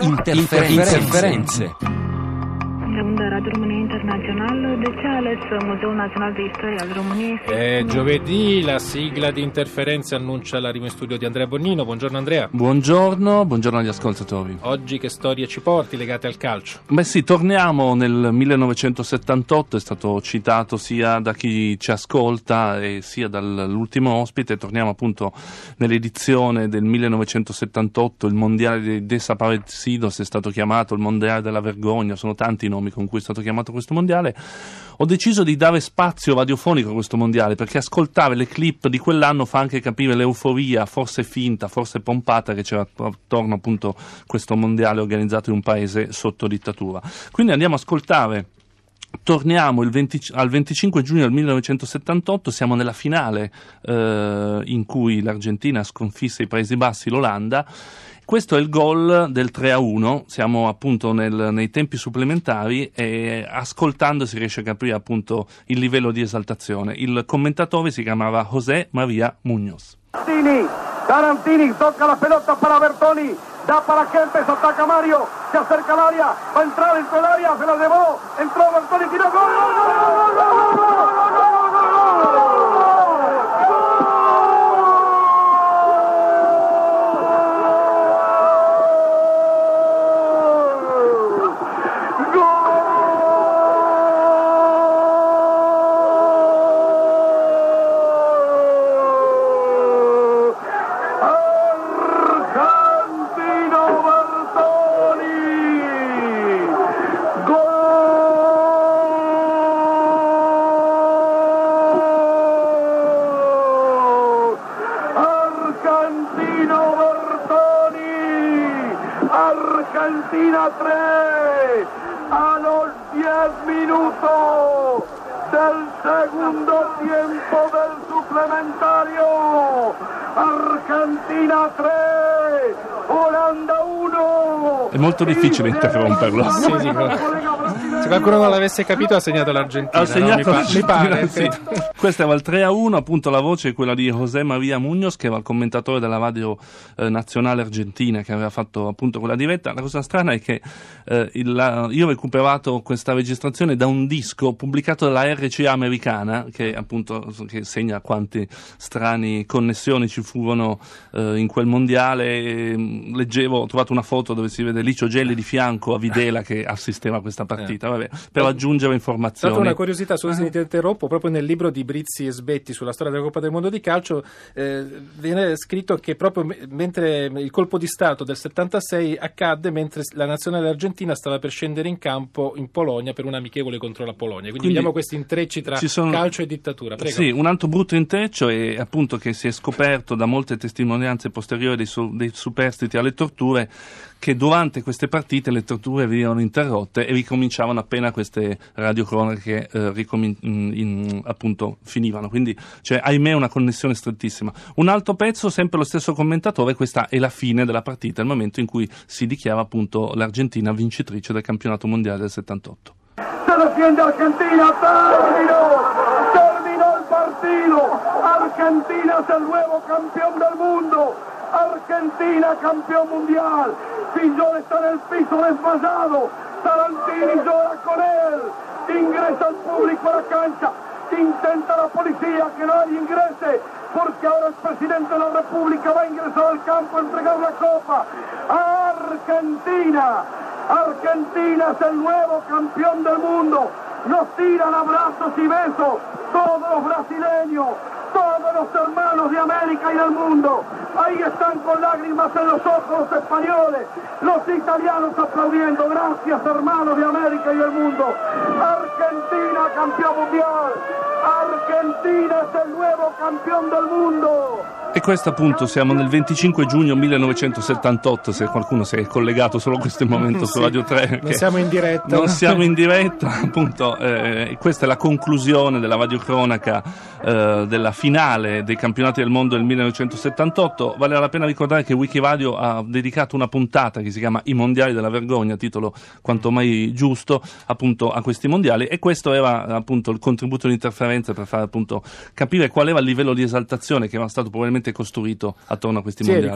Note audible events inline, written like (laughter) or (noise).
Interferenze. Interferenze. Radio România Internațională, de ce a ales Muzeul Național de Istorie al României? È giovedì, la sigla di interferenze annuncia l'arrivo in studio di Andrea Bonnino. Buongiorno Andrea. Buongiorno, buongiorno agli ascoltatori. Oggi che storie ci porti legate al calcio? Beh sì, torniamo nel 1978, è stato citato sia da chi ci ascolta e sia dall'ultimo ospite, torniamo appunto nell'edizione del 1978, il mondiale dei Desaparecidos è stato chiamato il mondiale della vergogna, sono tanti i nomi con cui è stato chiamato questo mondiale, ho deciso di dare spazio radiofonico a questo mondiale perché ascoltare le clip di quell'anno fa anche capire l'euforia, forse finta, forse pompata, che c'era attorno appunto questo mondiale organizzato in un paese sotto dittatura. Quindi andiamo a ascoltare Torniamo 20, al 25 giugno del 1978, siamo nella finale eh, in cui l'Argentina sconfisse i Paesi Bassi, l'Olanda. Questo è il gol del 3 a 1, siamo appunto nel, nei tempi supplementari e ascoltando si riesce a capire appunto il livello di esaltazione. Il commentatore si chiamava José María Muñoz. Tarantini, Tarantini toca la pelota para Bertoni. Da para Kempes, ataca Mario, se acerca al área, va a entrar dentro del área, se la llevó, entró Bertoni, tiró gol, gol. Argentina 3, a los 10 minutos del segundo tiempo del suplementario, Argentina 3, Olanda 1. È molto difficile interromperlo. Sì, sì, Se qualcuno non l'avesse capito ha segnato l'Argentina. Ha segnato no? mi, pa- mi pare. sì. Questo era il 3 a 1, appunto la voce è quella di José María Muñoz, che era il commentatore della radio eh, nazionale argentina, che aveva fatto appunto quella diretta. La cosa strana è che eh, il, la, io ho recuperato questa registrazione da un disco pubblicato dalla RCA americana, che appunto che segna quante strane connessioni ci furono eh, in quel mondiale. Leggevo, ho trovato una foto dove si vede Licio Gelli di fianco a Videla che assisteva a questa partita, vabbè, per aggiungere informazioni. Tanto una curiosità, scusa se ti interrompo, proprio nel libro di Brizzi e Sbetti sulla storia della Coppa del Mondo di calcio eh, viene scritto che proprio me- mentre il colpo di Stato del 76 accadde mentre la nazionale argentina stava per scendere in campo in Polonia per un amichevole contro la Polonia. Quindi, Quindi vediamo questi intrecci tra sono- calcio e dittatura. Prego. Sì, un altro brutto intreccio è appunto che si è scoperto da molte testimonianze posteriori dei, su- dei superstiti alle torture che durante queste partite le torture venivano interrotte e ricominciavano appena queste radiocronache eh, ricomin- in- in- appunto finivano. Quindi c'è ahimè una connessione strettissima. Un altro pezzo, sempre lo stesso commentatore, questa è la fine della partita, il momento in cui si dichiara appunto l'Argentina vincitrice del campionato mondiale del 78. Se defiende Argentina, terminó, terminó el partido. Argentina es el nuevo campeón del mundo. Argentina campeón mundial. Fillol está en el piso desmayado. Tarantini llora con él. Ingresa el público a la cancha. Intenta la policía que nadie ingrese. Porque ahora el presidente de la República va a ingresar al campo a entregar la copa. Argentina. Argentina es el nuevo campeón del mundo. Nos tiran abrazos y besos todos los brasileños, todos los hermanos de América y del mundo. Ahí están con lágrimas en los ojos los españoles, los italianos aplaudiendo. Gracias hermanos de América y del mundo. Argentina campeón mundial. Argentina es el nuevo campeón del mundo. E questo appunto siamo nel 25 giugno 1978, se qualcuno si è collegato solo questo è il momento su Sì, Radio 3. non siamo in diretta. Non siamo in (laughs) diretta, appunto, eh, questa è la conclusione della radiocronaca eh, della finale dei campionati del mondo del 1978. Vale la pena ricordare che Wikiradio ha dedicato una puntata che si chiama I mondiali della vergogna, titolo quanto mai giusto, appunto a questi mondiali e questo era appunto il contributo di interferenza per far appunto capire qual era il livello di esaltazione che era stato probabilmente costruito attorno a questi Sì, mondiali.